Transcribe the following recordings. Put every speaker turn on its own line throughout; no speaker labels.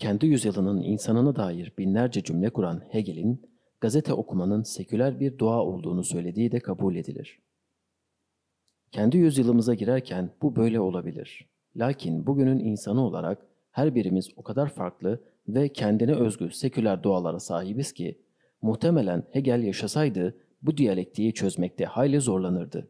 kendi yüzyılının insanına dair binlerce cümle kuran Hegel'in gazete okumanın seküler bir dua olduğunu söylediği de kabul edilir. Kendi yüzyılımıza girerken bu böyle olabilir. Lakin bugünün insanı olarak her birimiz o kadar farklı ve kendine özgü seküler doğalara sahibiz ki muhtemelen Hegel yaşasaydı bu diyalektiği çözmekte hayli zorlanırdı.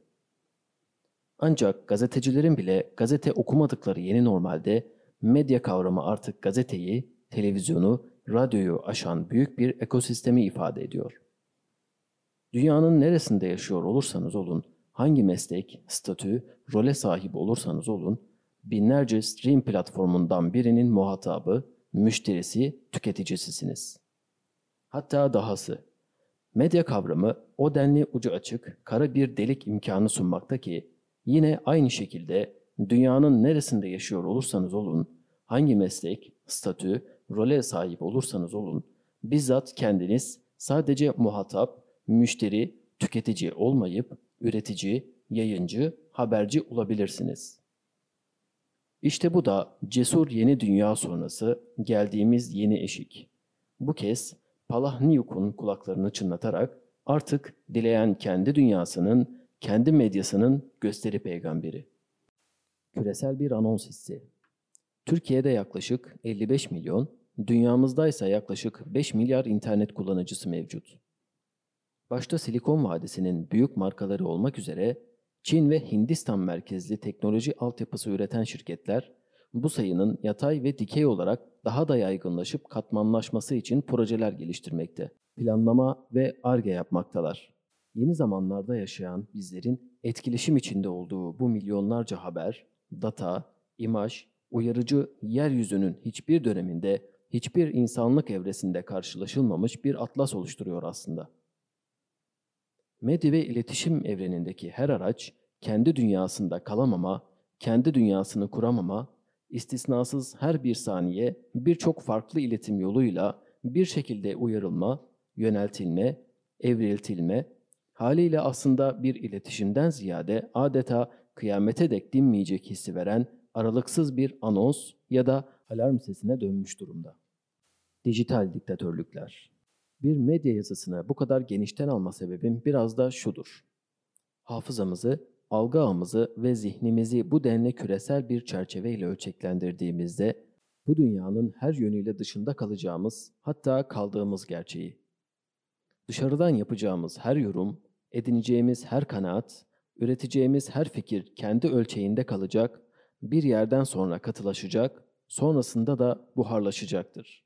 Ancak gazetecilerin bile gazete okumadıkları yeni normalde medya kavramı artık gazeteyi, televizyonu, radyoyu aşan büyük bir ekosistemi ifade ediyor. Dünyanın neresinde yaşıyor olursanız olun, hangi meslek, statü, role sahip olursanız olun, binlerce stream platformundan birinin muhatabı, müşterisi, tüketicisisiniz. Hatta dahası, medya kavramı o denli ucu açık, kara bir delik imkanı sunmakta ki, yine aynı şekilde dünyanın neresinde yaşıyor olursanız olun, hangi meslek, statü, role sahip olursanız olun, bizzat kendiniz sadece muhatap, müşteri, tüketici olmayıp üretici, yayıncı, haberci olabilirsiniz. İşte bu da cesur yeni dünya sonrası geldiğimiz yeni eşik. Bu kez Palahniuk'un kulaklarını çınlatarak artık dileyen kendi dünyasının, kendi medyasının gösteri peygamberi. Küresel bir anons hissi. Türkiye'de yaklaşık 55 milyon, dünyamızdaysa yaklaşık 5 milyar internet kullanıcısı mevcut. Başta Silikon Vadisi'nin büyük markaları olmak üzere Çin ve Hindistan merkezli teknoloji altyapısı üreten şirketler bu sayının yatay ve dikey olarak daha da yaygınlaşıp katmanlaşması için projeler geliştirmekte. Planlama ve arge yapmaktalar. Yeni zamanlarda yaşayan bizlerin etkileşim içinde olduğu bu milyonlarca haber, data, imaj, uyarıcı yeryüzünün hiçbir döneminde, hiçbir insanlık evresinde karşılaşılmamış bir atlas oluşturuyor aslında. Medya ve iletişim evrenindeki her araç kendi dünyasında kalamama, kendi dünyasını kuramama, istisnasız her bir saniye birçok farklı iletim yoluyla bir şekilde uyarılma, yöneltilme, evriltilme, haliyle aslında bir iletişimden ziyade adeta kıyamete dek dinmeyecek hissi veren aralıksız bir anons ya da alarm sesine dönmüş durumda. Dijital diktatörlükler bir medya yazısını bu kadar genişten alma sebebim biraz da şudur. Hafızamızı, algı ağımızı ve zihnimizi bu denli küresel bir çerçeveyle ölçeklendirdiğimizde bu dünyanın her yönüyle dışında kalacağımız, hatta kaldığımız gerçeği. Dışarıdan yapacağımız her yorum, edineceğimiz her kanaat, üreteceğimiz her fikir kendi ölçeğinde kalacak, bir yerden sonra katılaşacak, sonrasında da buharlaşacaktır.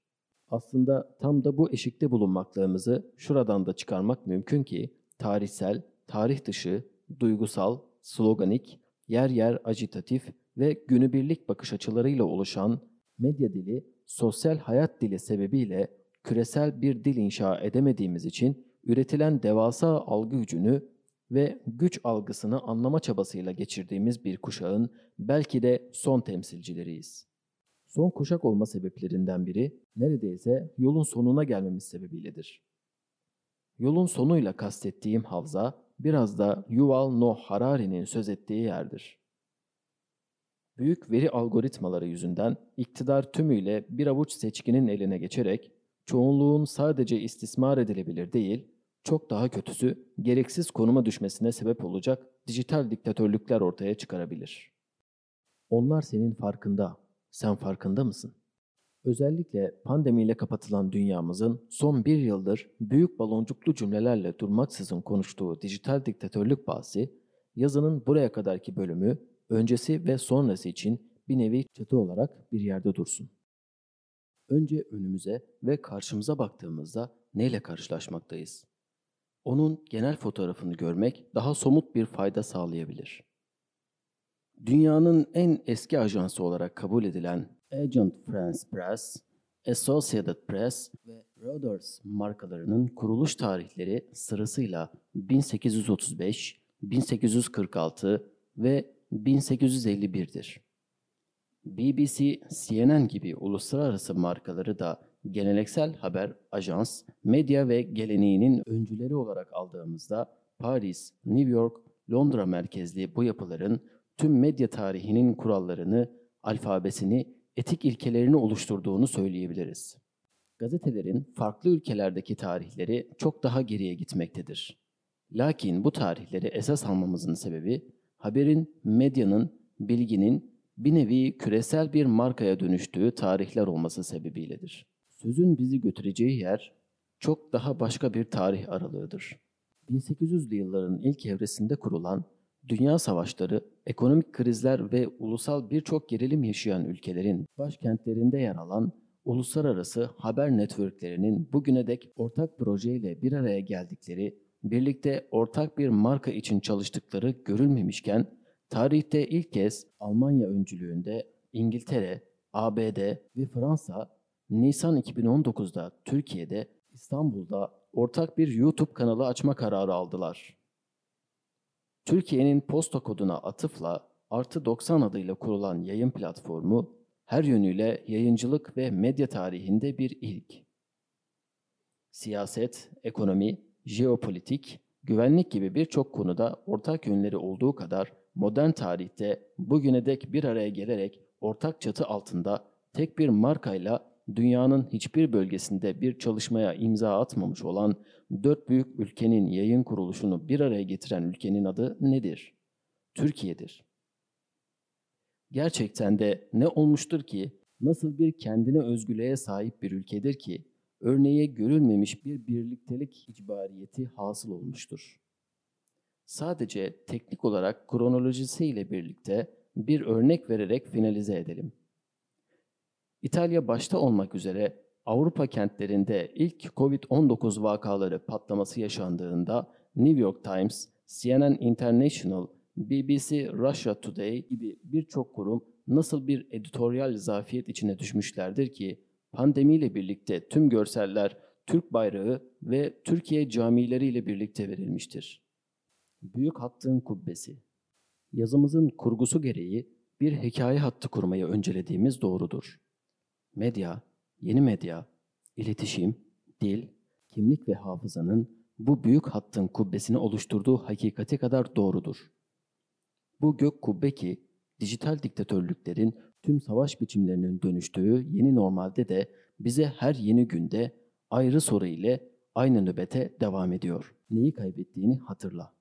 Aslında tam da bu eşikte bulunmaklığımızı şuradan da çıkarmak mümkün ki tarihsel, tarih dışı, duygusal, sloganik, yer yer ajitatif ve günübirlik bakış açılarıyla oluşan medya dili, sosyal hayat dili sebebiyle küresel bir dil inşa edemediğimiz için üretilen devasa algı gücünü ve güç algısını anlama çabasıyla geçirdiğimiz bir kuşağın belki de son temsilcileriyiz. Son kuşak olma sebeplerinden biri neredeyse yolun sonuna gelmemiz sebebiyledir. Yolun sonuyla kastettiğim havza biraz da Yuval Noah Harari'nin söz ettiği yerdir. Büyük veri algoritmaları yüzünden iktidar tümüyle bir avuç seçkinin eline geçerek çoğunluğun sadece istismar edilebilir değil, çok daha kötüsü gereksiz konuma düşmesine sebep olacak dijital diktatörlükler ortaya çıkarabilir. Onlar senin farkında sen farkında mısın? Özellikle pandemiyle kapatılan dünyamızın son bir yıldır büyük baloncuklu cümlelerle durmaksızın konuştuğu dijital diktatörlük bahsi, yazının buraya kadarki bölümü öncesi ve sonrası için bir nevi çatı olarak bir yerde dursun. Önce önümüze ve karşımıza baktığımızda neyle karşılaşmaktayız? Onun genel fotoğrafını görmek daha somut bir fayda sağlayabilir. Dünyanın en eski ajansı olarak kabul edilen Agent France Press, Associated Press ve Reuters markalarının kuruluş tarihleri sırasıyla 1835, 1846 ve 1851'dir. BBC, CNN gibi uluslararası markaları da geleneksel haber, ajans, medya ve geleneğinin öncüleri olarak aldığımızda Paris, New York, Londra merkezli bu yapıların tüm medya tarihinin kurallarını, alfabesini, etik ilkelerini oluşturduğunu söyleyebiliriz. Gazetelerin farklı ülkelerdeki tarihleri çok daha geriye gitmektedir. Lakin bu tarihleri esas almamızın sebebi haberin, medyanın, bilginin bir nevi küresel bir markaya dönüştüğü tarihler olması sebebiyledir. Sözün bizi götüreceği yer çok daha başka bir tarih aralığıdır. 1800'lü yılların ilk evresinde kurulan dünya savaşları, ekonomik krizler ve ulusal birçok gerilim yaşayan ülkelerin başkentlerinde yer alan uluslararası haber networklerinin bugüne dek ortak projeyle bir araya geldikleri, birlikte ortak bir marka için çalıştıkları görülmemişken, tarihte ilk kez Almanya öncülüğünde İngiltere, ABD ve Fransa Nisan 2019'da Türkiye'de İstanbul'da ortak bir YouTube kanalı açma kararı aldılar. Türkiye'nin posta koduna atıfla Artı 90 adıyla kurulan yayın platformu her yönüyle yayıncılık ve medya tarihinde bir ilk. Siyaset, ekonomi, jeopolitik, güvenlik gibi birçok konuda ortak yönleri olduğu kadar modern tarihte bugüne dek bir araya gelerek ortak çatı altında tek bir markayla dünyanın hiçbir bölgesinde bir çalışmaya imza atmamış olan dört büyük ülkenin yayın kuruluşunu bir araya getiren ülkenin adı nedir? Türkiye'dir. Gerçekten de ne olmuştur ki, nasıl bir kendine özgürlüğe sahip bir ülkedir ki, örneğe görülmemiş bir birliktelik icbariyeti hasıl olmuştur. Sadece teknik olarak kronolojisiyle birlikte bir örnek vererek finalize edelim. İtalya başta olmak üzere Avrupa kentlerinde ilk Covid-19 vakaları patlaması yaşandığında New York Times, CNN International, BBC Russia Today gibi birçok kurum nasıl bir editoryal zafiyet içine düşmüşlerdir ki pandemiyle birlikte tüm görseller Türk bayrağı ve Türkiye camileriyle birlikte verilmiştir. Büyük Hattın Kubbesi Yazımızın kurgusu gereği bir hikaye hattı kurmayı öncelediğimiz doğrudur. Medya, yeni medya, iletişim, dil, kimlik ve hafızanın bu büyük hattın kubbesini oluşturduğu hakikati kadar doğrudur. Bu gök kubbe ki dijital diktatörlüklerin tüm savaş biçimlerinin dönüştüğü yeni normalde de bize her yeni günde ayrı soru ile aynı nöbete devam ediyor. Neyi kaybettiğini hatırla.